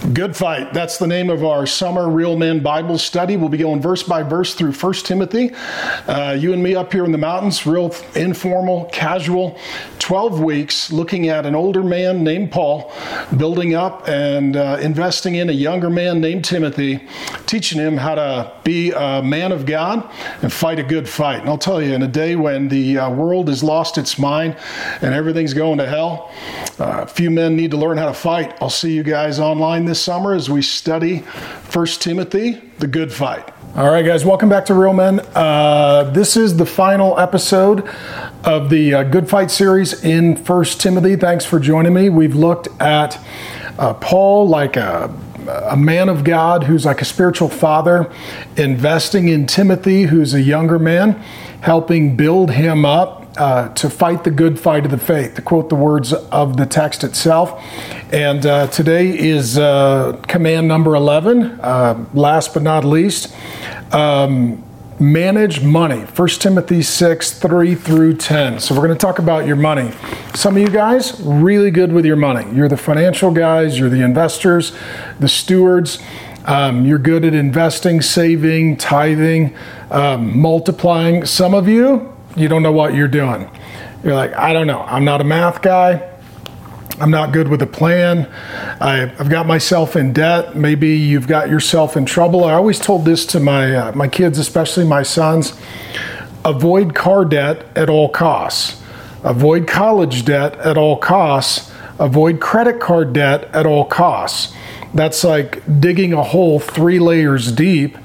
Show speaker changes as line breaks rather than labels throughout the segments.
Good Fight. That's the name of our summer Real Men Bible study. We'll be going verse by verse through 1 Timothy. Uh, you and me up here in the mountains, real informal, casual. 12 weeks looking at an older man named Paul, building up and uh, investing in a younger man named Timothy, teaching him how to be a man of God and fight a good fight. And I'll tell you, in a day when the uh, world has lost its mind and everything's going to hell, uh, a few men need to learn how to fight. I'll see you guys online this summer as we study 1 Timothy, the good fight. All right, guys, welcome back to Real Men. Uh, this is the final episode of the uh, Good Fight series in 1 Timothy. Thanks for joining me. We've looked at uh, Paul like a a man of God who's like a spiritual father, investing in Timothy, who's a younger man, helping build him up uh, to fight the good fight of the faith, to quote the words of the text itself. And uh, today is uh, command number 11, uh, last but not least. Um, manage money. 1 timothy 6 3 through 10 so we're going to talk about your money. Some of you guys really good with your money. You're the financial guys you're the investors the stewards. Um, you're good at investing saving tithing um, multiplying. Some of you you don't know what you're doing. You're like, I don't know. I'm not a math guy. I'm not good with a plan. I've got myself in debt. Maybe you've got yourself in trouble. I always told this to my uh, my kids, especially my sons. Avoid car debt at all costs. Avoid college debt at all costs. Avoid credit card debt at all costs. That's like digging a hole three layers deep.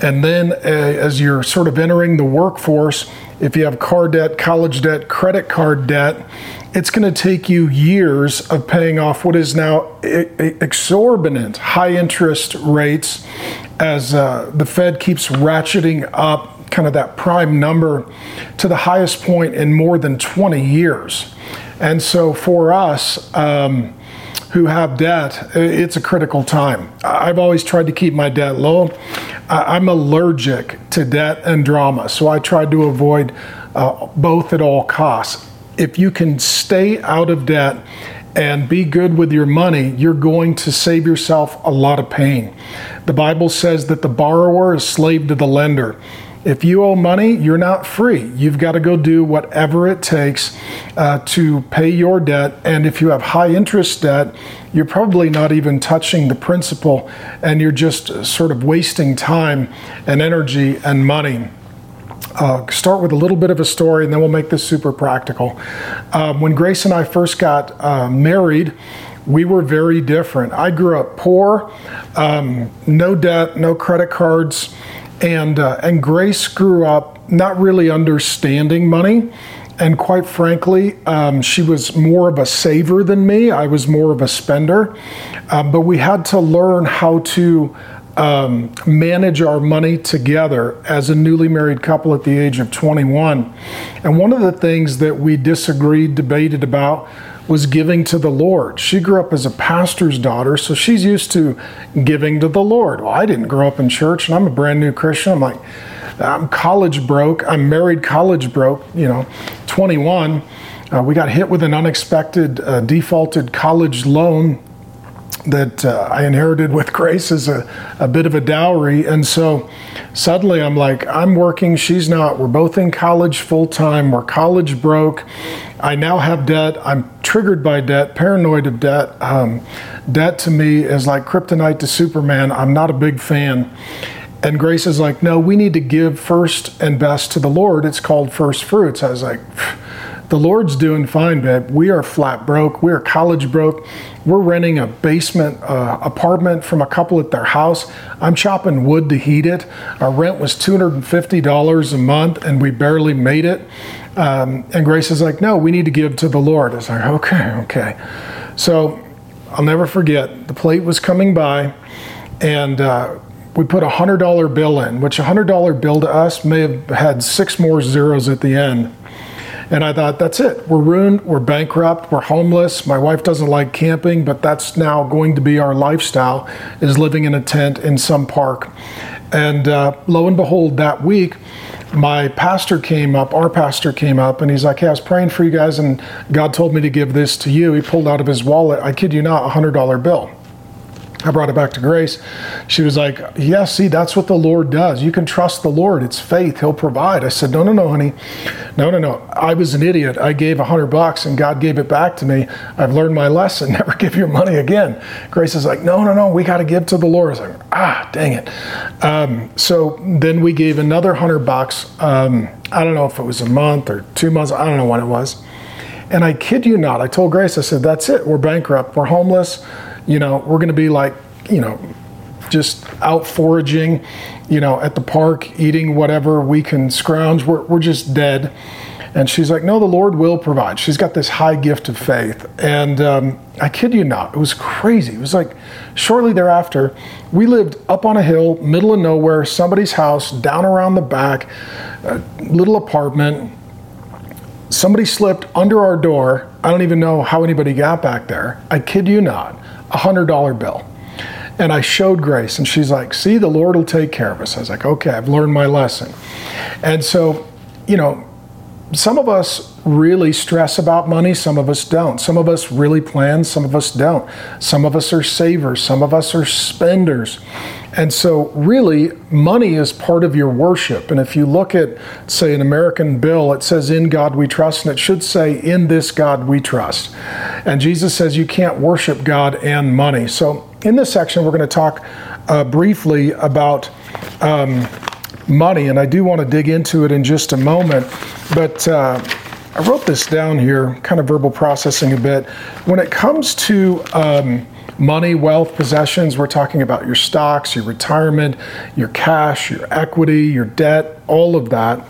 And then, uh, as you're sort of entering the workforce, if you have car debt, college debt, credit card debt, it's going to take you years of paying off what is now exorbitant high interest rates as uh, the Fed keeps ratcheting up kind of that prime number to the highest point in more than 20 years. And so for us, um, who have debt, it's a critical time. I've always tried to keep my debt low. I'm allergic to debt and drama, so I try to avoid uh, both at all costs. If you can stay out of debt and be good with your money, you're going to save yourself a lot of pain. The Bible says that the borrower is slave to the lender. If you owe money, you're not free. You've got to go do whatever it takes uh, to pay your debt. And if you have high interest debt, you're probably not even touching the principal and you're just sort of wasting time and energy and money. Uh, start with a little bit of a story and then we'll make this super practical. Um, when Grace and I first got uh, married, we were very different. I grew up poor, um, no debt, no credit cards and uh, and Grace grew up not really understanding money, and quite frankly, um, she was more of a saver than me. I was more of a spender, uh, but we had to learn how to. Um, manage our money together as a newly married couple at the age of 21. And one of the things that we disagreed, debated about was giving to the Lord. She grew up as a pastor's daughter, so she's used to giving to the Lord. Well, I didn't grow up in church and I'm a brand new Christian. I'm like, I'm college broke. I'm married college broke, you know, 21. Uh, we got hit with an unexpected uh, defaulted college loan that uh, I inherited with Grace as a, a bit of a dowry. And so suddenly I'm like, I'm working, she's not. We're both in college full time. We're college broke. I now have debt. I'm triggered by debt, paranoid of debt. Um, debt to me is like kryptonite to Superman. I'm not a big fan. And Grace is like, no, we need to give first and best to the Lord. It's called first fruits. I was like, the Lord's doing fine, babe. We are flat broke. We are college broke. We're renting a basement uh, apartment from a couple at their house. I'm chopping wood to heat it. Our rent was $250 a month and we barely made it. Um, and Grace is like, no, we need to give to the Lord. I was like, okay, okay. So I'll never forget, the plate was coming by and uh, we put a $100 bill in, which a $100 bill to us may have had six more zeros at the end. And I thought, that's it. We're ruined. We're bankrupt. We're homeless. My wife doesn't like camping, but that's now going to be our lifestyle is living in a tent in some park. And uh, lo and behold, that week, my pastor came up, our pastor came up, and he's like, Hey, I was praying for you guys, and God told me to give this to you. He pulled out of his wallet, I kid you not, a $100 bill. I brought it back to Grace. She was like, Yeah, see, that's what the Lord does. You can trust the Lord. It's faith. He'll provide. I said, No, no, no, honey. No, no, no. I was an idiot. I gave a hundred bucks and God gave it back to me. I've learned my lesson. Never give your money again. Grace is like, No, no, no. We got to give to the Lord. I was like, Ah, dang it. Um, so then we gave another hundred bucks. Um, I don't know if it was a month or two months. I don't know when it was. And I kid you not, I told Grace, I said, That's it. We're bankrupt. We're homeless you know, we're going to be like, you know, just out foraging, you know, at the park, eating whatever we can scrounge. We're, we're just dead. And she's like, No, the Lord will provide. She's got this high gift of faith. And um, I kid you not, it was crazy. It was like shortly thereafter, we lived up on a hill, middle of nowhere, somebody's house, down around the back, a little apartment. Somebody slipped under our door. I don't even know how anybody got back there. I kid you not a hundred dollar bill. And I showed Grace, and she's like, See, the Lord will take care of us. I was like, Okay, I've learned my lesson. And so, you know, some of us really stress about money, some of us don't. Some of us really plan, some of us don't. Some of us are savers, some of us are spenders. And so, really, money is part of your worship. And if you look at, say, an American bill, it says, In God we trust, and it should say, In this God we trust. And Jesus says you can't worship God and money. So, in this section, we're going to talk uh, briefly about um, money, and I do want to dig into it in just a moment. But uh, I wrote this down here, kind of verbal processing a bit. When it comes to um, money, wealth, possessions, we're talking about your stocks, your retirement, your cash, your equity, your debt, all of that.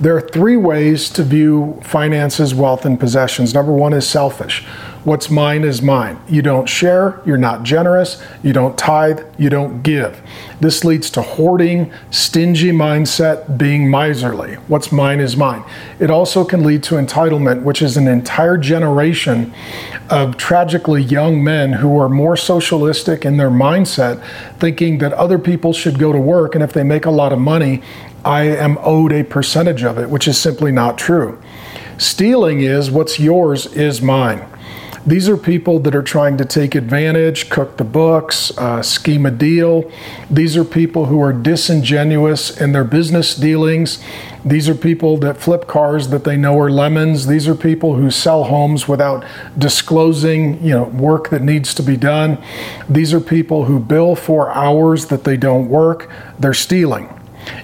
There are three ways to view finances, wealth, and possessions. Number one is selfish. What's mine is mine. You don't share, you're not generous, you don't tithe, you don't give. This leads to hoarding, stingy mindset, being miserly. What's mine is mine. It also can lead to entitlement, which is an entire generation of tragically young men who are more socialistic in their mindset, thinking that other people should go to work, and if they make a lot of money, I am owed a percentage of it, which is simply not true. Stealing is what's yours is mine. These are people that are trying to take advantage, cook the books, uh, scheme a deal. These are people who are disingenuous in their business dealings. These are people that flip cars that they know are lemons. These are people who sell homes without disclosing, you know, work that needs to be done. These are people who bill for hours that they don't work. They're stealing.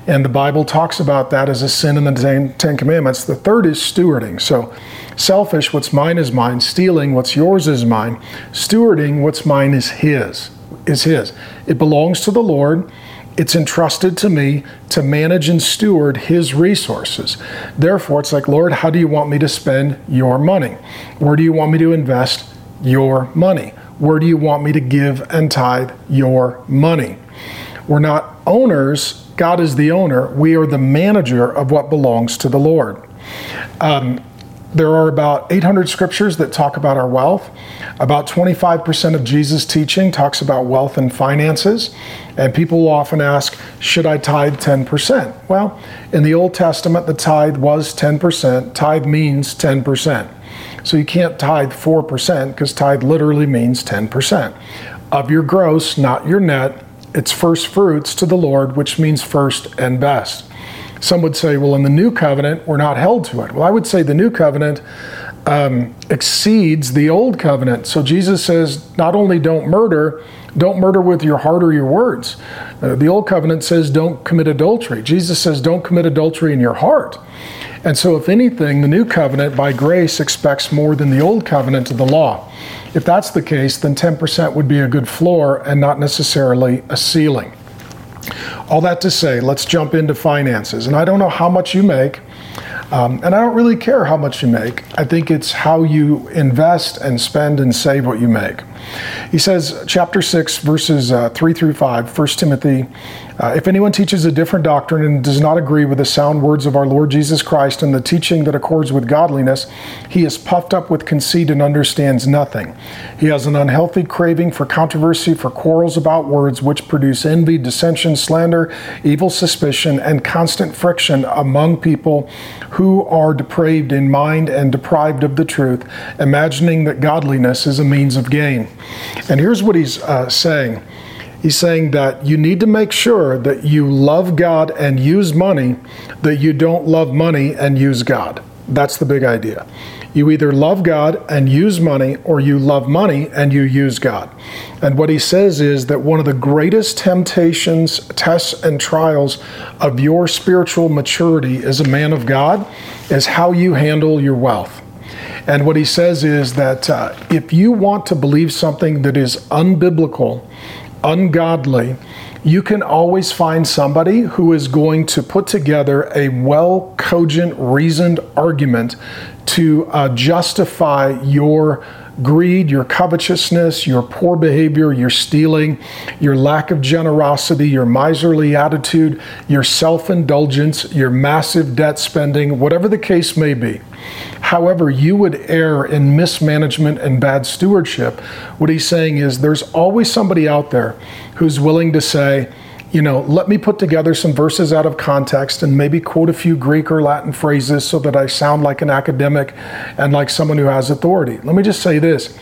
And the Bible talks about that as a sin in the Ten Commandments. The third is stewarding. So, selfish, what's mine is mine. Stealing, what's yours is mine. Stewarding, what's mine is his. Is his. It belongs to the Lord. It's entrusted to me to manage and steward his resources. Therefore, it's like, Lord, how do you want me to spend your money? Where do you want me to invest your money? Where do you want me to give and tithe your money? We're not owners God is the owner. We are the manager of what belongs to the Lord. Um, there are about 800 scriptures that talk about our wealth. About 25% of Jesus' teaching talks about wealth and finances. And people often ask, should I tithe 10%? Well, in the Old Testament, the tithe was 10%. Tithe means 10%. So you can't tithe 4% because tithe literally means 10% of your gross, not your net, it's first fruits to the Lord, which means first and best. Some would say, well, in the new covenant, we're not held to it. Well, I would say the new covenant um, exceeds the old covenant. So Jesus says, not only don't murder, don't murder with your heart or your words. Uh, the old covenant says, don't commit adultery. Jesus says, don't commit adultery in your heart. And so, if anything, the new covenant by grace expects more than the old covenant of the law. If that's the case, then 10% would be a good floor and not necessarily a ceiling. All that to say, let's jump into finances. And I don't know how much you make, um, and I don't really care how much you make. I think it's how you invest and spend and save what you make. He says, chapter 6, verses uh, 3 through 5, 1 Timothy uh, if anyone teaches a different doctrine and does not agree with the sound words of our Lord Jesus Christ and the teaching that accords with godliness, he is puffed up with conceit and understands nothing. He has an unhealthy craving for controversy, for quarrels about words, which produce envy, dissension, slander, evil suspicion, and constant friction among people who are depraved in mind and deprived of the truth, imagining that godliness is a means of gain. And here's what he's uh, saying He's saying that you need to make sure that you love God and use money, that you don't love money and use God. That's the big idea. You either love God and use money, or you love money and you use God. And what he says is that one of the greatest temptations, tests, and trials of your spiritual maturity as a man of God is how you handle your wealth. And what he says is that uh, if you want to believe something that is unbiblical, ungodly, you can always find somebody who is going to put together a well cogent, reasoned argument to uh, justify your greed, your covetousness, your poor behavior, your stealing, your lack of generosity, your miserly attitude, your self indulgence, your massive debt spending, whatever the case may be. However, you would err in mismanagement and bad stewardship. What he's saying is there's always somebody out there who's willing to say, you know, let me put together some verses out of context and maybe quote a few Greek or Latin phrases so that I sound like an academic and like someone who has authority. Let me just say this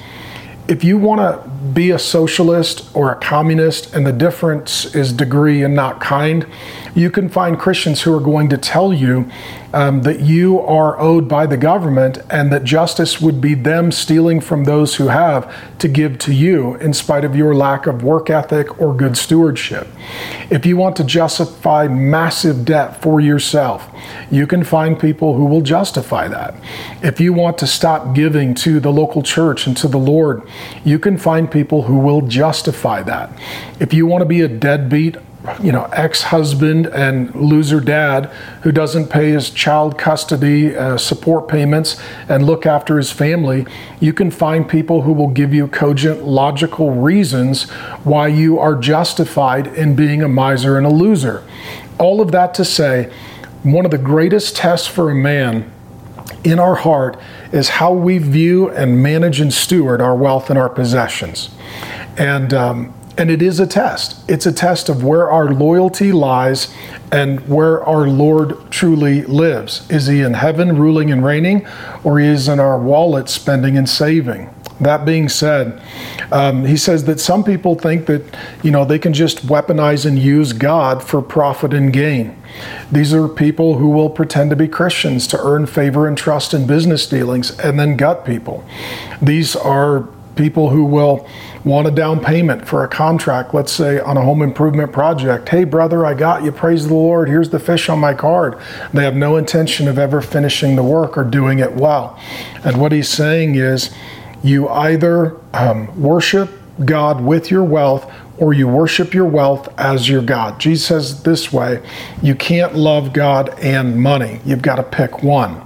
if you want to be a socialist or a communist and the difference is degree and not kind, you can find Christians who are going to tell you um, that you are owed by the government and that justice would be them stealing from those who have to give to you in spite of your lack of work ethic or good stewardship. If you want to justify massive debt for yourself, you can find people who will justify that. If you want to stop giving to the local church and to the Lord, you can find people who will justify that. If you want to be a deadbeat, you know, ex-husband and loser dad who doesn't pay his child custody uh, support payments and look after his family, you can find people who will give you cogent, logical reasons why you are justified in being a miser and a loser. All of that to say, one of the greatest tests for a man in our heart is how we view and manage and steward our wealth and our possessions. And um, and it is a test. It's a test of where our loyalty lies and where our Lord truly lives. Is he in heaven ruling and reigning, or he is in our wallet spending and saving? That being said, um, he says that some people think that you know they can just weaponize and use God for profit and gain. These are people who will pretend to be Christians to earn favor and trust in business dealings and then gut people. These are people who will want a down payment for a contract, let's say on a home improvement project. Hey, brother, I got you. Praise the Lord. Here's the fish on my card. They have no intention of ever finishing the work or doing it well. And what he's saying is you either um, worship God with your wealth or you worship your wealth as your God. Jesus says this way you can't love God and money. You've got to pick one.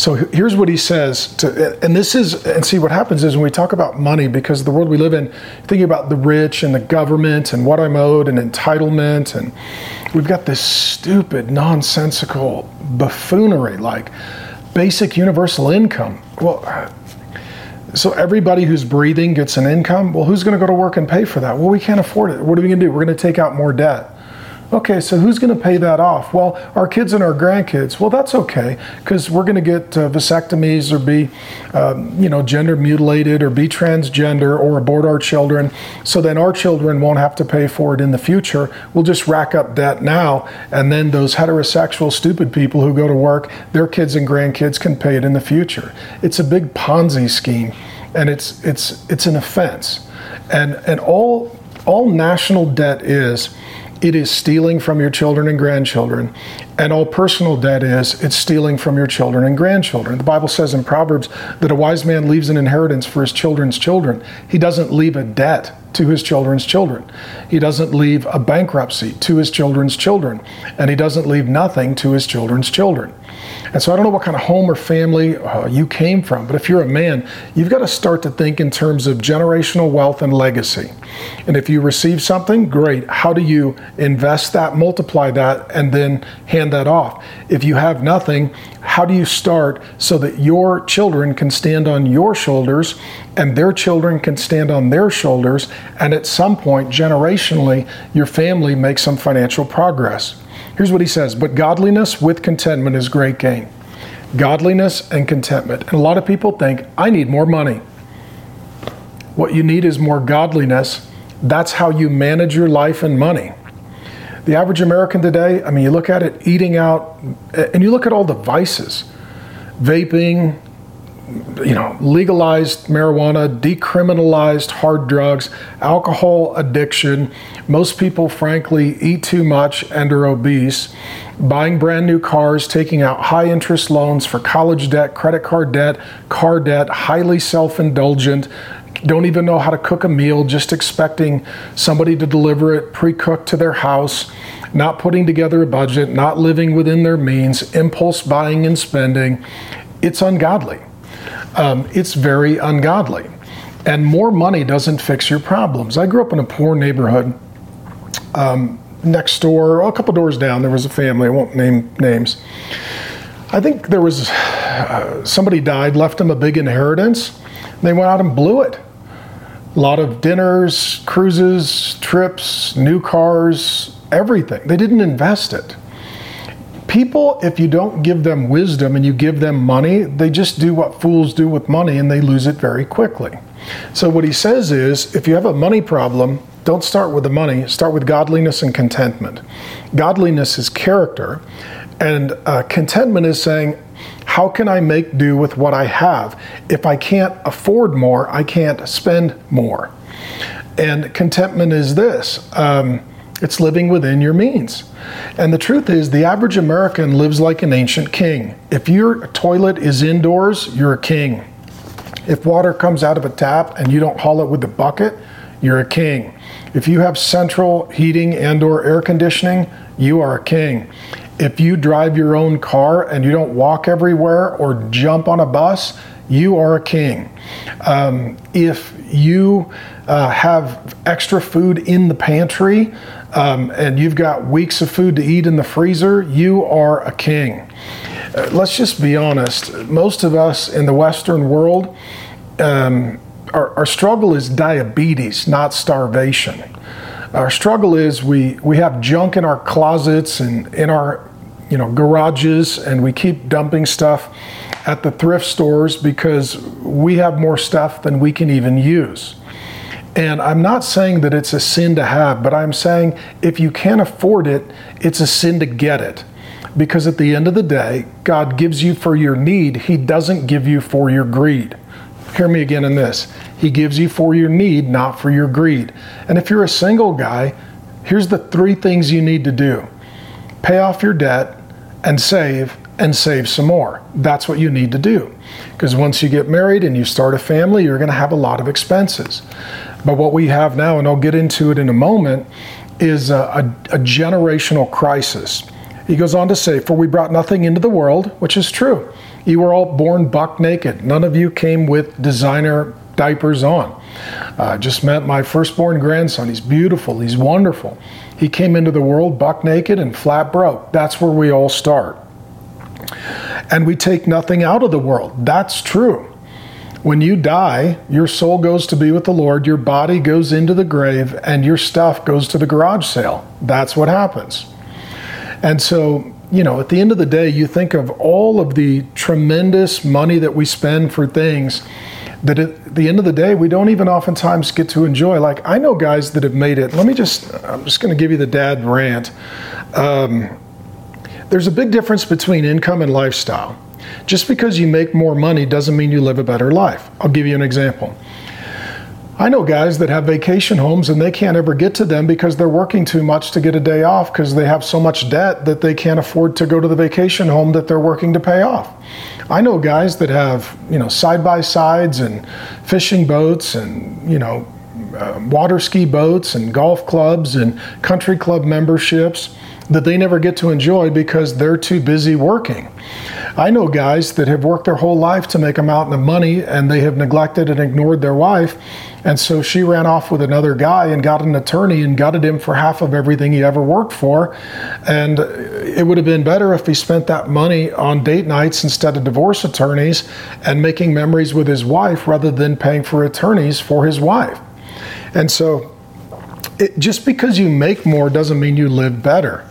So here's what he says to, and this is, and see what happens is when we talk about money, because the world we live in, thinking about the rich and the government and what I'm owed and entitlement, and we've got this stupid, nonsensical buffoonery like basic universal income. Well, so everybody who's breathing gets an income. Well, who's going to go to work and pay for that? Well, we can't afford it. What are we going to do? We're going to take out more debt. Okay, so who's going to pay that off? Well, our kids and our grandkids. Well, that's okay because we're going to get uh, vasectomies or be, um, you know, gender mutilated or be transgender or abort our children. So then our children won't have to pay for it in the future. We'll just rack up debt now, and then those heterosexual stupid people who go to work, their kids and grandkids can pay it in the future. It's a big Ponzi scheme, and it's it's it's an offense, and and all all national debt is it is stealing from your children and grandchildren. And all personal debt is it's stealing from your children and grandchildren. The Bible says in Proverbs that a wise man leaves an inheritance for his children's children. He doesn't leave a debt to his children's children. He doesn't leave a bankruptcy to his children's children. And he doesn't leave nothing to his children's children. And so I don't know what kind of home or family uh, you came from, but if you're a man, you've got to start to think in terms of generational wealth and legacy. And if you receive something, great. How do you invest that, multiply that, and then hand that off? If you have nothing, how do you start so that your children can stand on your shoulders and their children can stand on their shoulders, and at some point, generationally, your family makes some financial progress? Here's what he says But godliness with contentment is great gain. Godliness and contentment. And a lot of people think, I need more money. What you need is more godliness. That's how you manage your life and money. The average American today, I mean, you look at it eating out, and you look at all the vices vaping, you know, legalized marijuana, decriminalized hard drugs, alcohol addiction. Most people, frankly, eat too much and are obese. Buying brand new cars, taking out high interest loans for college debt, credit card debt, car debt, highly self indulgent, don't even know how to cook a meal, just expecting somebody to deliver it pre cooked to their house, not putting together a budget, not living within their means, impulse buying and spending. It's ungodly. Um, it's very ungodly. And more money doesn't fix your problems. I grew up in a poor neighborhood. Um, next door, a couple doors down, there was a family. I won't name names. I think there was uh, somebody died, left them a big inheritance. They went out and blew it. A lot of dinners, cruises, trips, new cars, everything. They didn't invest it. People, if you don't give them wisdom and you give them money, they just do what fools do with money and they lose it very quickly. So, what he says is if you have a money problem, don't start with the money, start with godliness and contentment. Godliness is character, and uh, contentment is saying, how can I make do with what I have? If I can't afford more, I can't spend more. And contentment is this um, it's living within your means. And the truth is, the average American lives like an ancient king. If your toilet is indoors, you're a king. If water comes out of a tap and you don't haul it with the bucket, you're a king. If you have central heating and or air conditioning, you are a king. If you drive your own car and you don't walk everywhere or jump on a bus, you are a king. Um, if you uh, have extra food in the pantry um, and you've got weeks of food to eat in the freezer, you are a king. Uh, let's just be honest. Most of us in the Western world, um, our, our struggle is diabetes, not starvation. Our struggle is we, we have junk in our closets and in our you know garages and we keep dumping stuff at the thrift stores because we have more stuff than we can even use. And I'm not saying that it's a sin to have, but I'm saying if you can't afford it, it's a sin to get it. Because at the end of the day, God gives you for your need, He doesn't give you for your greed. Hear me again in this. He gives you for your need, not for your greed. And if you're a single guy, here's the three things you need to do pay off your debt, and save and save some more. That's what you need to do. Because once you get married and you start a family, you're going to have a lot of expenses. But what we have now, and I'll get into it in a moment, is a, a, a generational crisis. He goes on to say, For we brought nothing into the world, which is true. You were all born buck naked. None of you came with designer diapers on. I uh, just met my firstborn grandson. He's beautiful, he's wonderful. He came into the world buck naked and flat broke. That's where we all start. And we take nothing out of the world. That's true. When you die, your soul goes to be with the Lord, your body goes into the grave, and your stuff goes to the garage sale. That's what happens. And so, you know, at the end of the day, you think of all of the tremendous money that we spend for things that at the end of the day, we don't even oftentimes get to enjoy. Like, I know guys that have made it. Let me just, I'm just going to give you the dad rant. Um, there's a big difference between income and lifestyle. Just because you make more money doesn't mean you live a better life. I'll give you an example. I know guys that have vacation homes and they can't ever get to them because they're working too much to get a day off because they have so much debt that they can't afford to go to the vacation home that they're working to pay off. I know guys that have, you know, side by sides and fishing boats and, you know, uh, water ski boats and golf clubs and country club memberships that they never get to enjoy because they're too busy working. I know guys that have worked their whole life to make a mountain of money and they have neglected and ignored their wife. And so she ran off with another guy and got an attorney and gutted him for half of everything he ever worked for. And it would have been better if he spent that money on date nights instead of divorce attorneys and making memories with his wife rather than paying for attorneys for his wife. And so it, just because you make more doesn't mean you live better.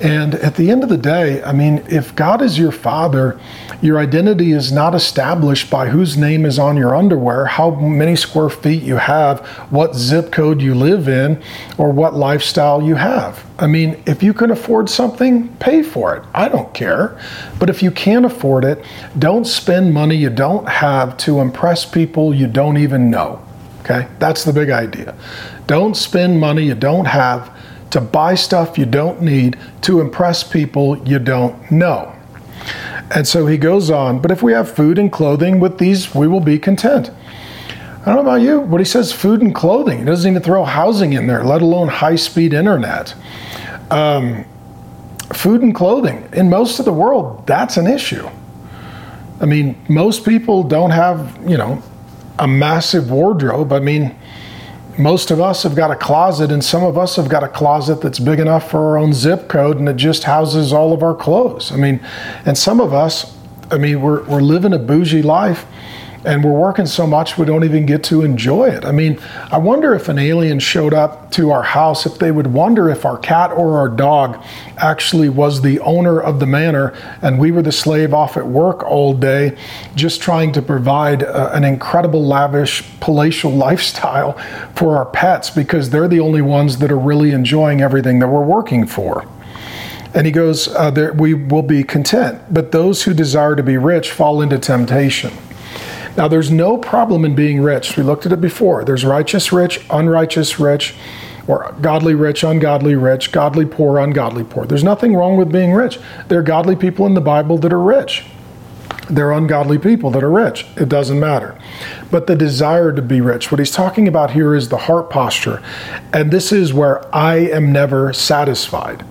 And at the end of the day, I mean, if God is your father, your identity is not established by whose name is on your underwear, how many square feet you have, what zip code you live in, or what lifestyle you have. I mean, if you can afford something, pay for it. I don't care. But if you can't afford it, don't spend money you don't have to impress people you don't even know. Okay? That's the big idea. Don't spend money you don't have to buy stuff you don't need to impress people you don't know. And so he goes on, but if we have food and clothing with these, we will be content. I don't know about you, but he says food and clothing. He doesn't even throw housing in there, let alone high speed internet. Um, food and clothing. In most of the world, that's an issue. I mean, most people don't have, you know, a massive wardrobe. I mean, most of us have got a closet, and some of us have got a closet that's big enough for our own zip code and it just houses all of our clothes. I mean, and some of us, I mean, we're, we're living a bougie life and we're working so much we don't even get to enjoy it. I mean, I wonder if an alien showed up to our house, if they would wonder if our cat or our dog actually was the owner of the manor and we were the slave off at work all day, just trying to provide uh, an incredible, lavish, palatial lifestyle for our pets because they're the only ones that are really enjoying everything that we're working for. And he goes, uh, there, We will be content, but those who desire to be rich fall into temptation now, there's no problem in being rich. We looked at it before. There's righteous rich, unrighteous rich, or godly rich, ungodly rich, godly poor, ungodly poor. There's nothing wrong with being rich. There are godly people in the Bible that are rich. There are ungodly people that are rich. It doesn't matter. But the desire to be rich, what he's talking about here is the heart posture. And this is where I am never satisfied.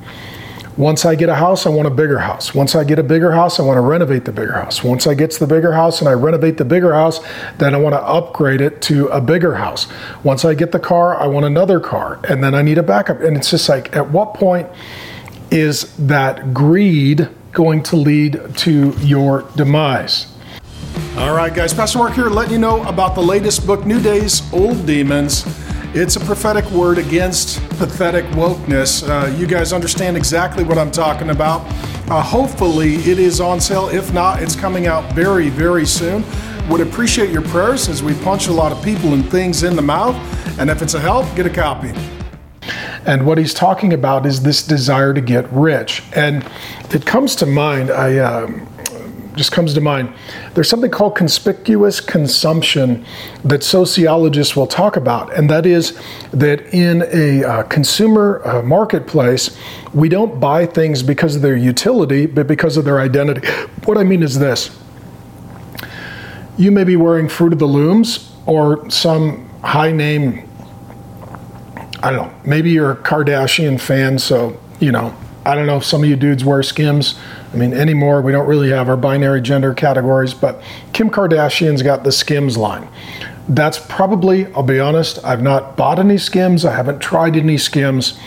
Once I get a house, I want a bigger house. Once I get a bigger house, I want to renovate the bigger house. Once I get to the bigger house and I renovate the bigger house, then I want to upgrade it to a bigger house. Once I get the car, I want another car. And then I need a backup. And it's just like, at what point is that greed going to lead to your demise? All right, guys, Pastor Mark here letting you know about the latest book, New Days, Old Demons. It's a prophetic word against pathetic wokeness. Uh, you guys understand exactly what I'm talking about. Uh, hopefully, it is on sale. If not, it's coming out very, very soon. Would appreciate your prayers as we punch a lot of people and things in the mouth. And if it's a help, get a copy. And what he's talking about is this desire to get rich. And it comes to mind, I. Um, just comes to mind. There's something called conspicuous consumption that sociologists will talk about, and that is that in a uh, consumer uh, marketplace, we don't buy things because of their utility, but because of their identity. What I mean is this you may be wearing Fruit of the Looms or some high name. I don't know. Maybe you're a Kardashian fan, so you know I don't know if some of you dudes wear Skims. I mean, anymore, we don't really have our binary gender categories, but Kim Kardashian's got the Skims line. That's probably, I'll be honest, I've not bought any Skims, I haven't tried any Skims,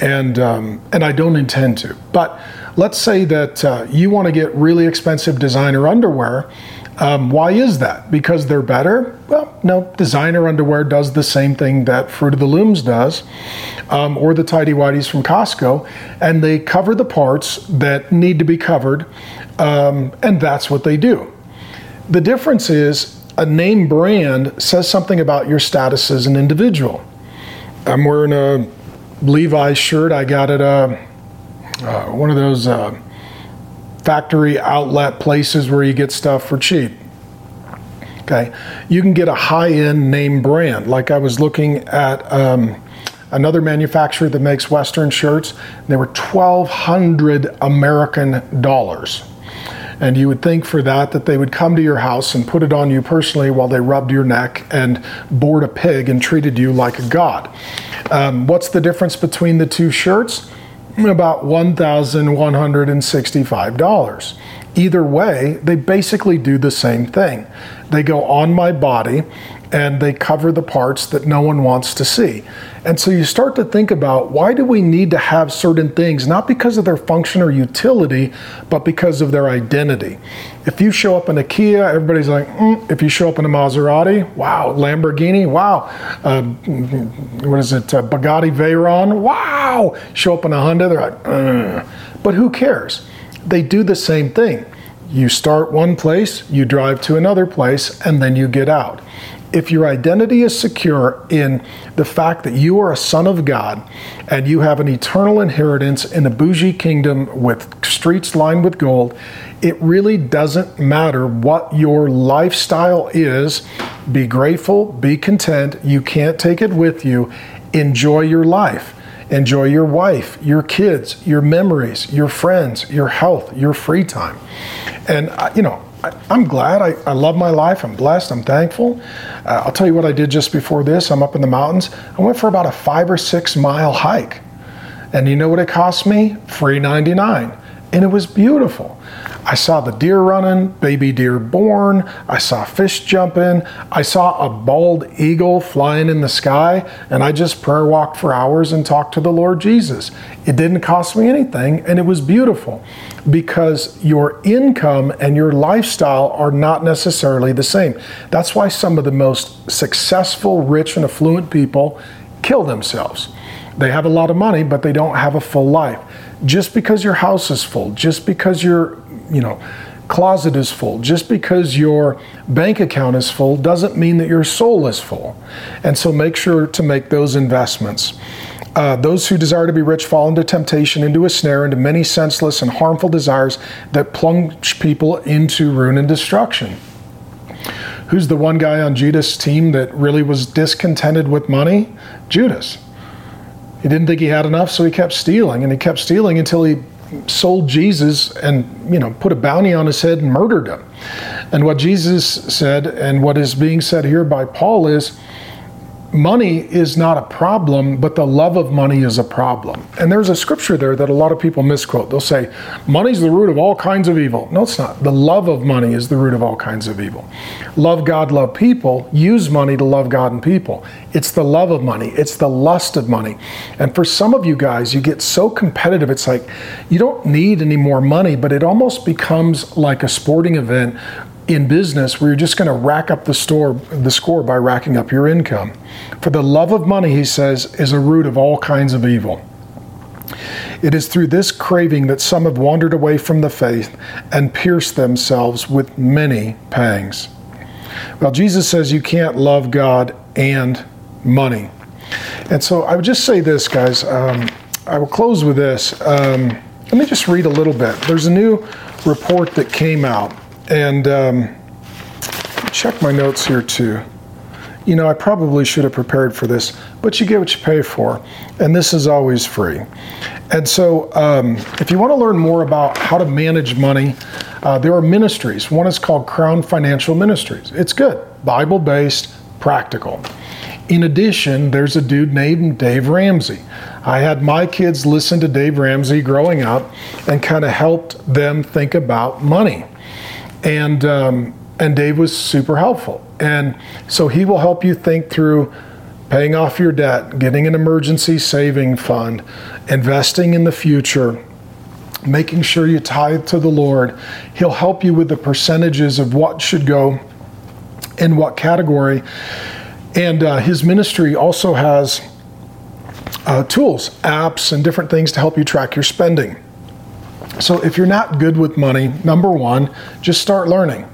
and, um, and I don't intend to. But let's say that uh, you want to get really expensive designer underwear um, why is that? Because they're better? Well, no. Designer underwear does the same thing that Fruit of the Looms does, um, or the Tidy Whities from Costco, and they cover the parts that need to be covered, um, and that's what they do. The difference is a name brand says something about your status as an individual. I'm wearing a Levi's shirt. I got it uh, uh, one of those. Uh, factory outlet places where you get stuff for cheap. Okay, you can get a high end name brand. Like I was looking at um, another manufacturer that makes Western shirts, they were 1,200 American dollars. And you would think for that that they would come to your house and put it on you personally while they rubbed your neck and bored a pig and treated you like a god. Um, what's the difference between the two shirts? About $1,165. Either way, they basically do the same thing. They go on my body and they cover the parts that no one wants to see. And so you start to think about why do we need to have certain things, not because of their function or utility, but because of their identity. If you show up in a Kia, everybody's like, mm. if you show up in a Maserati, wow, Lamborghini, wow, uh, what is it, uh, Bugatti Veyron, wow, show up in a Honda, they're like, mm. but who cares? They do the same thing. You start one place, you drive to another place, and then you get out if your identity is secure in the fact that you are a son of God and you have an eternal inheritance in a bougie kingdom with streets lined with gold, it really doesn't matter what your lifestyle is. Be grateful, be content. You can't take it with you. Enjoy your life. Enjoy your wife, your kids, your memories, your friends, your health, your free time. And, uh, you know, I, am glad. I, I love my life. I'm blessed. I'm thankful. Uh, I'll tell you what I did just before this. I'm up in the mountains. I went for about a five or six mile hike. And you know what it cost me? Free 99. And it was beautiful. I saw the deer running, baby deer born. I saw fish jumping. I saw a bald eagle flying in the sky. And I just prayer walked for hours and talked to the Lord Jesus. It didn't cost me anything, and it was beautiful because your income and your lifestyle are not necessarily the same. That's why some of the most successful, rich, and affluent people kill themselves. They have a lot of money, but they don't have a full life. Just because your house is full, just because your you know, closet is full. Just because your bank account is full doesn't mean that your soul is full. And so make sure to make those investments. Uh, those who desire to be rich fall into temptation, into a snare, into many senseless and harmful desires that plunge people into ruin and destruction. Who's the one guy on Judas' team that really was discontented with money? Judas. He didn't think he had enough, so he kept stealing, and he kept stealing until he sold Jesus and you know put a bounty on his head and murdered him. And what Jesus said and what is being said here by Paul is money is not a problem, but the love of money is a problem. And there's a scripture there that a lot of people misquote. They'll say, money's the root of all kinds of evil. No, it's not. The love of money is the root of all kinds of evil. Love God, love people, use money to love God and people. It's the love of money, it's the lust of money. And for some of you guys, you get so competitive, it's like you don't need any more money, but it almost becomes like a sporting event in business where you're just going to rack up the store the score by racking up your income. For the love of money, he says, is a root of all kinds of evil. It is through this craving that some have wandered away from the faith and pierced themselves with many pangs. Well, Jesus says you can't love God and money. And so I would just say this, guys. Um, I will close with this. Um, let me just read a little bit. There's a new report that came out and um, check my notes here too. You know, I probably should have prepared for this, but you get what you pay for, and this is always free. And so, um, if you want to learn more about how to manage money, uh, there are ministries. One is called Crown Financial Ministries. It's good, Bible based, practical. In addition, there's a dude named Dave Ramsey. I had my kids listen to Dave Ramsey growing up and kind of helped them think about money and um, and Dave was super helpful. And so he will help you think through paying off your debt, getting an emergency saving fund, investing in the future, making sure you tithe to the Lord. He'll help you with the percentages of what should go in what category. And uh, his ministry also has uh, tools, apps, and different things to help you track your spending. So if you're not good with money, number one, just start learning.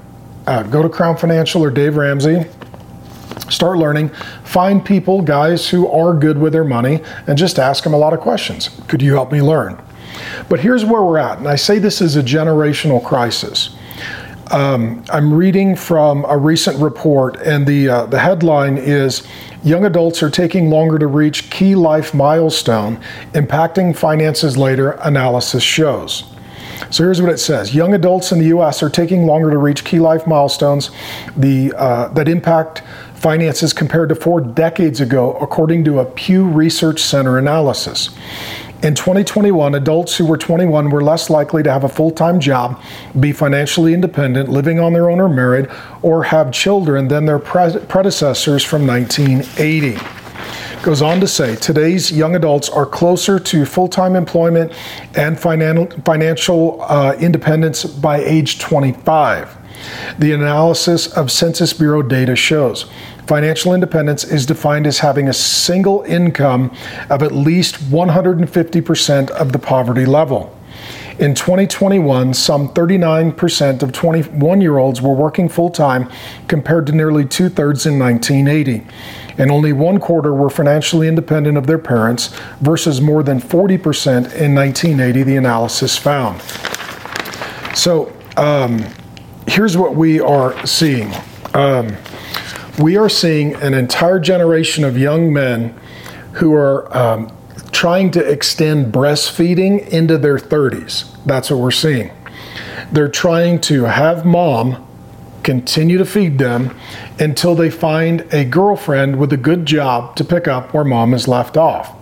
Uh, go to Crown Financial or Dave Ramsey. Start learning. Find people, guys who are good with their money, and just ask them a lot of questions. Could you help me learn? But here's where we're at, and I say this is a generational crisis. Um, I'm reading from a recent report, and the uh, the headline is "Young adults are taking longer to reach key life milestone, impacting finances later." Analysis shows. So here's what it says: Young adults in the U.S. are taking longer to reach key life milestones, the uh, that impact finances compared to four decades ago, according to a Pew Research Center analysis. In 2021, adults who were 21 were less likely to have a full time job, be financially independent, living on their own or married, or have children than their pre- predecessors from 1980 goes on to say today's young adults are closer to full time employment and financial uh, independence by age 25. The analysis of Census Bureau data shows financial independence is defined as having a single income of at least 150% of the poverty level. In 2021, some 39% of 21 year olds were working full time compared to nearly two thirds in 1980 and only one quarter were financially independent of their parents versus more than 40% in 1980, the analysis found. So um, here's what we are seeing um, we are seeing an entire generation of young men who are um, trying to extend breastfeeding into their 30s. That's what we're seeing. They're trying to have mom continue to feed them until they find a girlfriend with a good job to pick up where mom has left off.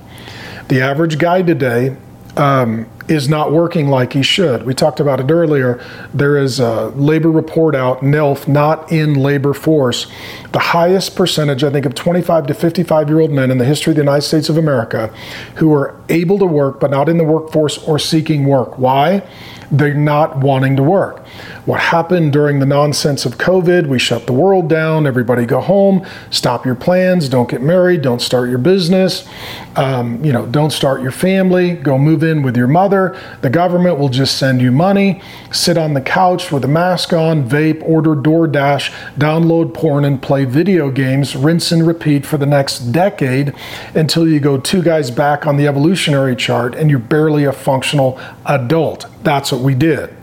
The average guy today um, is not working like he should. We talked about it earlier. There is a labor report out, NILF, not in labor force. The highest percentage, I think, of 25 to 55 year old men in the history of the United States of America who are able to work but not in the workforce or seeking work. Why? They're not wanting to work. What happened during the nonsense of COVID, we shut the world down, everybody go home, stop your plans, don't get married, don't start your business, um, you know, don't start your family, go move in with your mother. The government will just send you money, sit on the couch with a mask on, vape, order DoorDash, download porn, and play video games, rinse and repeat for the next decade until you go two guys back on the evolutionary chart and you're barely a functional adult. That's what we did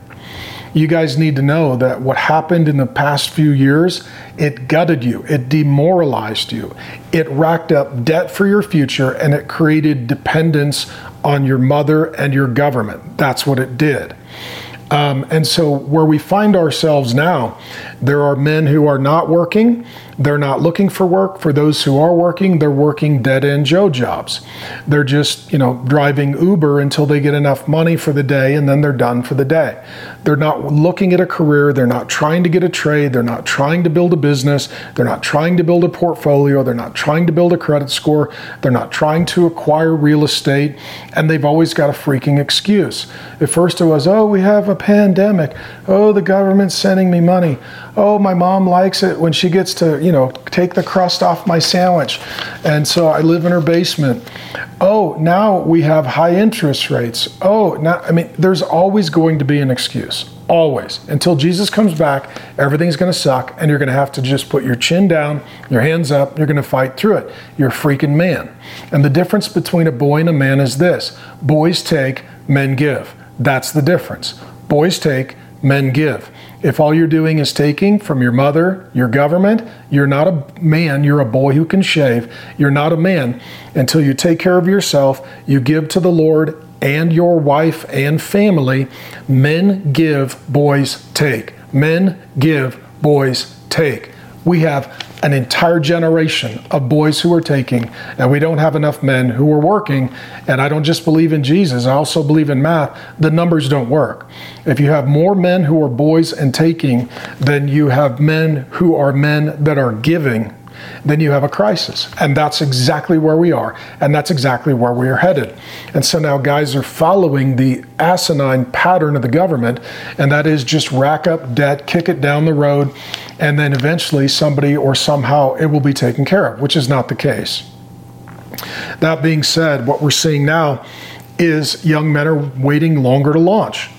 you guys need to know that what happened in the past few years, it gutted you, it demoralized you, it racked up debt for your future, and it created dependence on your mother and your government. That's what it did. Um, and so, where we find ourselves now, there are men who are not working. They're not looking for work. For those who are working, they're working dead end Joe jobs. They're just, you know, driving Uber until they get enough money for the day and then they're done for the day. They're not looking at a career. They're not trying to get a trade. They're not trying to build a business. They're not trying to build a portfolio. They're not trying to build a credit score. They're not trying to acquire real estate. And they've always got a freaking excuse. At first, it was, oh, we have a pandemic. Oh, the government's sending me money oh, my mom likes it when she gets to, you know, take the crust off my sandwich. And so I live in her basement. Oh, now we have high interest rates. Oh, now, I mean, there's always going to be an excuse. Always. Until Jesus comes back, everything's going to suck, and you're going to have to just put your chin down, your hands up, you're going to fight through it. You're a freaking man. And the difference between a boy and a man is this boys take, men give. That's the difference. Boys take, men give. If all you're doing is taking from your mother, your government, you're not a man, you're a boy who can shave. You're not a man until you take care of yourself, you give to the Lord and your wife and family. Men give, boys take. Men give, boys take. We have an entire generation of boys who are taking, and we don't have enough men who are working. And I don't just believe in Jesus, I also believe in math. The numbers don't work. If you have more men who are boys and taking than you have men who are men that are giving, then you have a crisis. And that's exactly where we are. And that's exactly where we are headed. And so now guys are following the asinine pattern of the government, and that is just rack up debt, kick it down the road, and then eventually somebody or somehow it will be taken care of, which is not the case. That being said, what we're seeing now is young men are waiting longer to launch.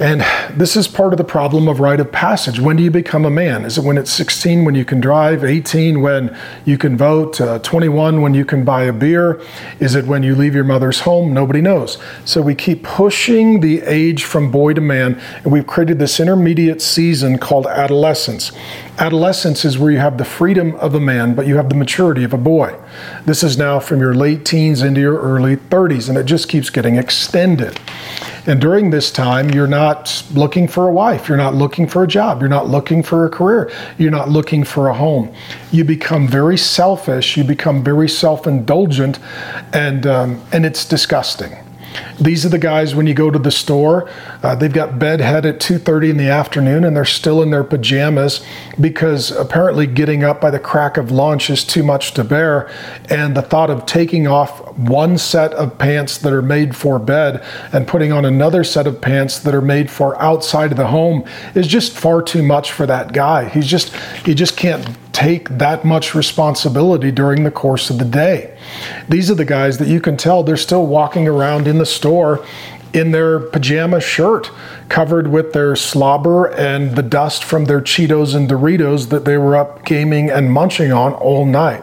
And this is part of the problem of rite of passage. When do you become a man? Is it when it's 16 when you can drive, 18 when you can vote, uh, 21 when you can buy a beer? Is it when you leave your mother's home? Nobody knows. So we keep pushing the age from boy to man, and we've created this intermediate season called adolescence. Adolescence is where you have the freedom of a man, but you have the maturity of a boy. This is now from your late teens into your early 30s, and it just keeps getting extended. And during this time, you're not looking for a wife, you're not looking for a job, you're not looking for a career, you're not looking for a home. You become very selfish, you become very self indulgent, and, um, and it's disgusting. These are the guys when you go to the store, uh, they've got bedhead at 2:30 in the afternoon and they're still in their pajamas because apparently getting up by the crack of launch is too much to bear and the thought of taking off one set of pants that are made for bed and putting on another set of pants that are made for outside of the home is just far too much for that guy. He's just he just can't take that much responsibility during the course of the day. These are the guys that you can tell they're still walking around in the store in their pajama shirt, covered with their slobber and the dust from their Cheetos and Doritos that they were up gaming and munching on all night.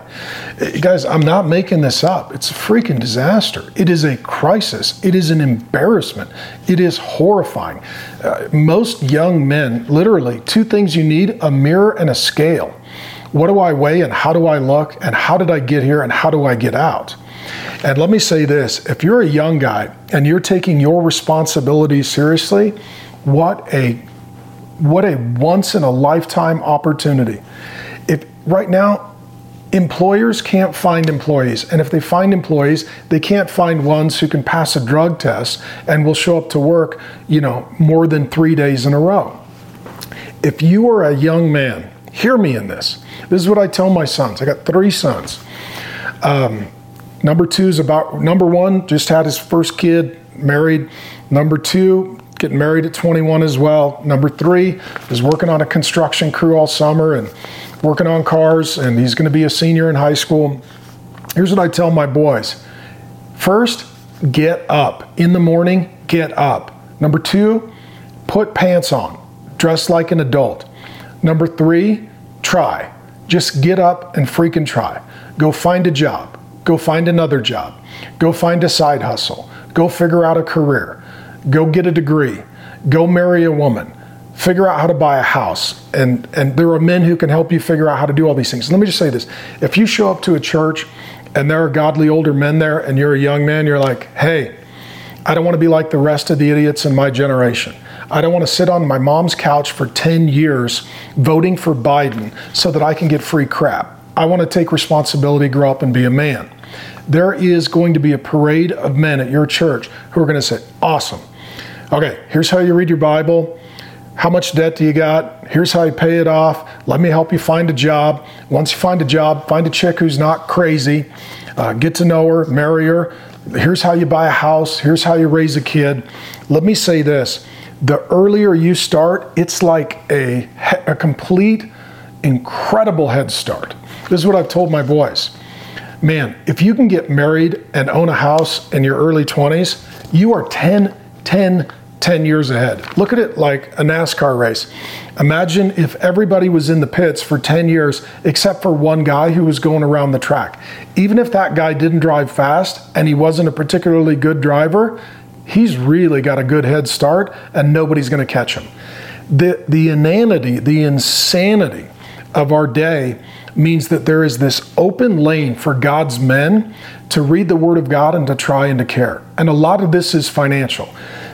Eh, guys, I'm not making this up. It's a freaking disaster. It is a crisis. It is an embarrassment. It is horrifying. Uh, most young men, literally, two things you need a mirror and a scale. What do I weigh and how do I look and how did I get here and how do I get out? And let me say this if you're a young guy and you're taking your responsibilities seriously, what a what a once in a lifetime opportunity. If right now employers can't find employees and if they find employees, they can't find ones who can pass a drug test and will show up to work, you know, more than 3 days in a row. If you are a young man, hear me in this. This is what I tell my sons. I got 3 sons. Um, Number two is about number one, just had his first kid, married. Number two, getting married at 21 as well. Number three is working on a construction crew all summer and working on cars, and he's going to be a senior in high school. Here's what I tell my boys first, get up. In the morning, get up. Number two, put pants on, dress like an adult. Number three, try. Just get up and freaking try. Go find a job Go find another job. Go find a side hustle. Go figure out a career. Go get a degree. Go marry a woman. Figure out how to buy a house. And, and there are men who can help you figure out how to do all these things. Let me just say this if you show up to a church and there are godly older men there and you're a young man, you're like, hey, I don't want to be like the rest of the idiots in my generation. I don't want to sit on my mom's couch for 10 years voting for Biden so that I can get free crap. I want to take responsibility, grow up, and be a man. There is going to be a parade of men at your church who are going to say, Awesome. Okay, here's how you read your Bible. How much debt do you got? Here's how you pay it off. Let me help you find a job. Once you find a job, find a chick who's not crazy. Uh, get to know her, marry her. Here's how you buy a house. Here's how you raise a kid. Let me say this the earlier you start, it's like a, a complete, incredible head start. This is what I've told my boys. Man, if you can get married and own a house in your early 20s, you are 10, 10, 10 years ahead. Look at it like a NASCAR race. Imagine if everybody was in the pits for 10 years except for one guy who was going around the track. Even if that guy didn't drive fast and he wasn't a particularly good driver, he's really got a good head start and nobody's going to catch him. The, the inanity, the insanity of our day means that there is this open lane for God's men to read the Word of God and to try and to care. And a lot of this is financial.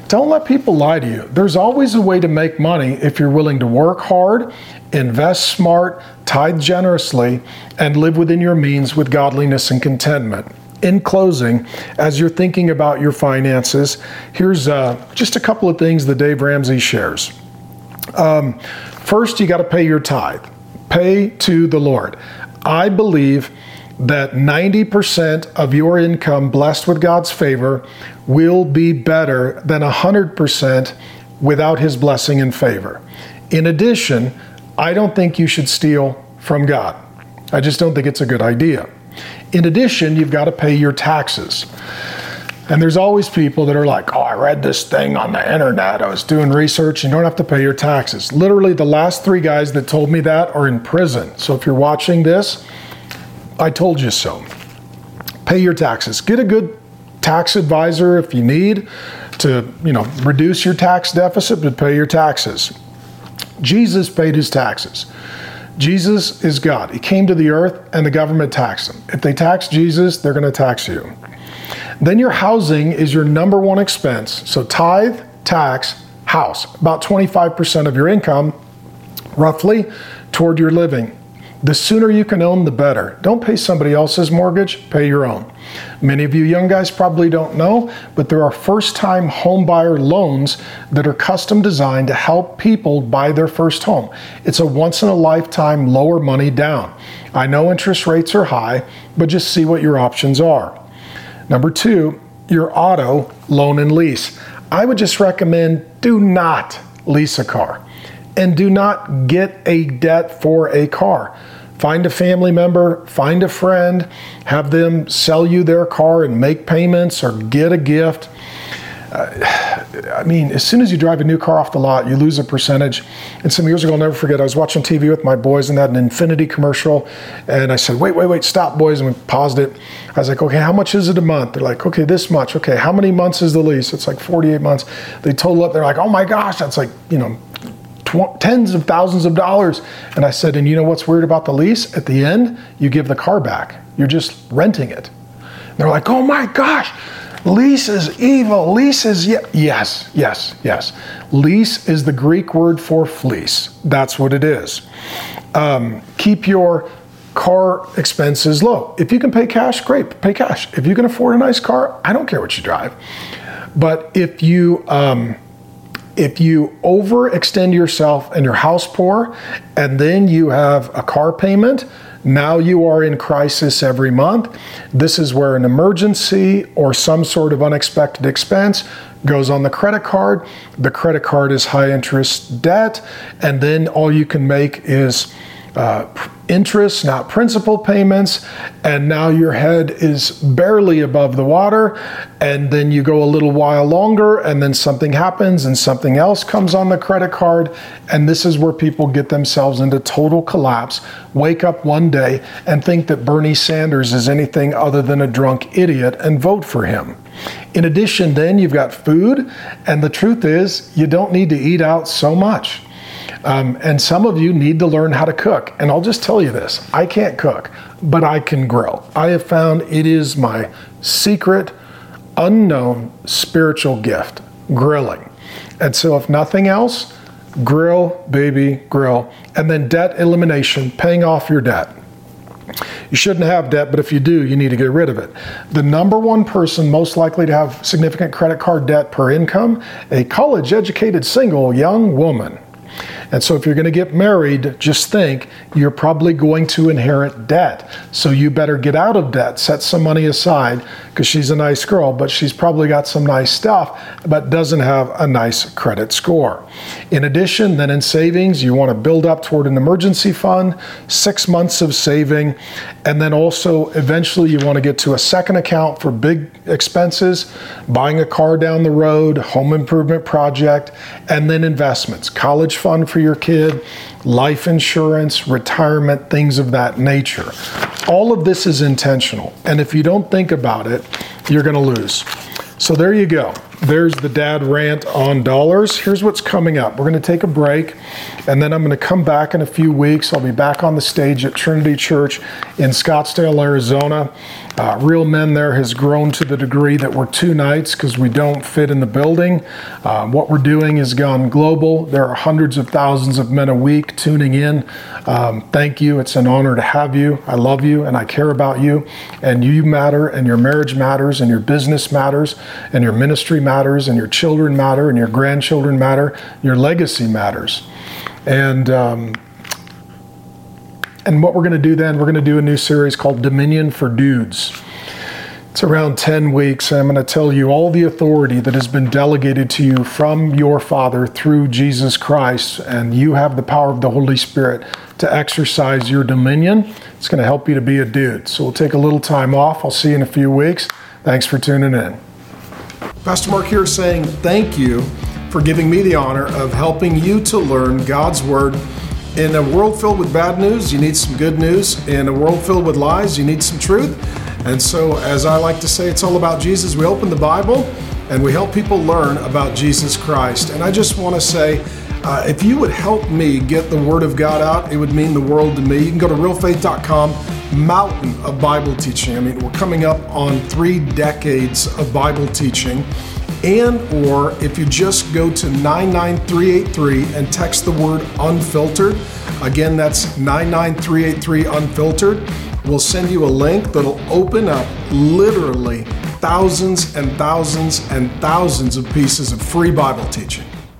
Don't let people lie to you. There's always a way to make money if you're willing to work hard, invest smart, tithe generously, and live within your means with godliness and contentment. In closing, as you're thinking about your finances, here's uh, just a couple of things that Dave Ramsey shares. Um, first, you got to pay your tithe pay to the Lord. I believe that 90% of your income blessed with God's favor will be better than 100% without His blessing and favor. In addition, I don't think you should steal from God. I just don't think it's a good idea. In addition, you've got to pay your taxes. And there's always people that are like, oh, I read this thing on the internet. I was doing research. You don't have to pay your taxes. Literally, the last three guys that told me that are in prison. So if you're watching this, I told you so. Pay your taxes. Get a good tax advisor if you need to, you know, reduce your tax deficit, but pay your taxes. Jesus paid his taxes. Jesus is God. He came to the earth and the government taxed him. If they tax Jesus, they're going to tax you. Then your housing is your number one expense. So tithe, tax house, about 25% of your income, roughly, toward your living. The sooner you can own, the better. Don't pay somebody else's mortgage, pay your own. Many of you young guys probably don't know, but there are first time homebuyer loans that are custom designed to help people buy their first home. It's a once in a lifetime lower money down. I know interest rates are high, but just see what your options are. Number two, your auto loan and lease. I would just recommend do not lease a car and do not get a debt for a car. Find a family member, find a friend, have them sell you their car and make payments or get a gift. Uh, I mean, as soon as you drive a new car off the lot, you lose a percentage. And some years ago, I'll never forget, I was watching TV with my boys and had an Infiniti commercial. And I said, wait, wait, wait, stop, boys. And we paused it. I was like, okay, how much is it a month? They're like, okay, this much. Okay, how many months is the lease? It's like 48 months. They total up, they're like, oh my gosh, that's like, you know, tw- tens of thousands of dollars. And I said, and you know what's weird about the lease? At the end, you give the car back. You're just renting it. And they're like, oh my gosh, lease is evil. Lease is, ye-. yes, yes, yes. Lease is the Greek word for fleece. That's what it is. Um, keep your car expenses low. If you can pay cash, great, pay cash. If you can afford a nice car, I don't care what you drive. But if you, um, if you overextend yourself and you're house poor, and then you have a car payment, now you are in crisis every month. This is where an emergency or some sort of unexpected expense goes on the credit card. The credit card is high interest debt, and then all you can make is uh, interest, not principal payments, and now your head is barely above the water. And then you go a little while longer, and then something happens, and something else comes on the credit card. And this is where people get themselves into total collapse, wake up one day and think that Bernie Sanders is anything other than a drunk idiot and vote for him. In addition, then you've got food, and the truth is, you don't need to eat out so much. Um, and some of you need to learn how to cook. And I'll just tell you this I can't cook, but I can grill. I have found it is my secret, unknown spiritual gift grilling. And so, if nothing else, grill, baby, grill. And then debt elimination, paying off your debt. You shouldn't have debt, but if you do, you need to get rid of it. The number one person most likely to have significant credit card debt per income, a college educated single young woman. And so, if you're going to get married, just think you're probably going to inherit debt. So, you better get out of debt, set some money aside because she's a nice girl, but she's probably got some nice stuff, but doesn't have a nice credit score. In addition, then in savings, you want to build up toward an emergency fund, six months of saving, and then also eventually you want to get to a second account for big expenses, buying a car down the road, home improvement project, and then investments, college fund for your kid, life insurance, retirement, things of that nature. All of this is intentional. And if you don't think about it, you're going to lose. So there you go. There's the dad rant on dollars. Here's what's coming up. We're going to take a break, and then I'm going to come back in a few weeks. I'll be back on the stage at Trinity Church in Scottsdale, Arizona. Uh, Real Men there has grown to the degree that we're two nights because we don't fit in the building. Uh, what we're doing has gone global. There are hundreds of thousands of men a week tuning in. Um, thank you. It's an honor to have you. I love you and I care about you. And you matter, and your marriage matters, and your business matters, and your ministry matters, and your children matter, and your grandchildren matter, your legacy matters. And um, and what we're going to do then, we're going to do a new series called Dominion for Dudes. It's around 10 weeks, I'm going to tell you all the authority that has been delegated to you from your Father through Jesus Christ, and you have the power of the Holy Spirit to exercise your dominion. It's going to help you to be a dude. So we'll take a little time off. I'll see you in a few weeks. Thanks for tuning in. Pastor Mark here saying thank you for giving me the honor of helping you to learn God's Word in a world filled with bad news, you need some good news. In a world filled with lies, you need some truth. And so, as I like to say, it's all about Jesus. We open the Bible and we help people learn about Jesus Christ. And I just want to say, uh, if you would help me get the Word of God out, it would mean the world to me. You can go to realfaith.com, mountain of Bible teaching. I mean, we're coming up on three decades of Bible teaching and or if you just go to 99383 and text the word unfiltered again that's 99383 unfiltered we'll send you a link that'll open up literally thousands and thousands and thousands of pieces of free bible teaching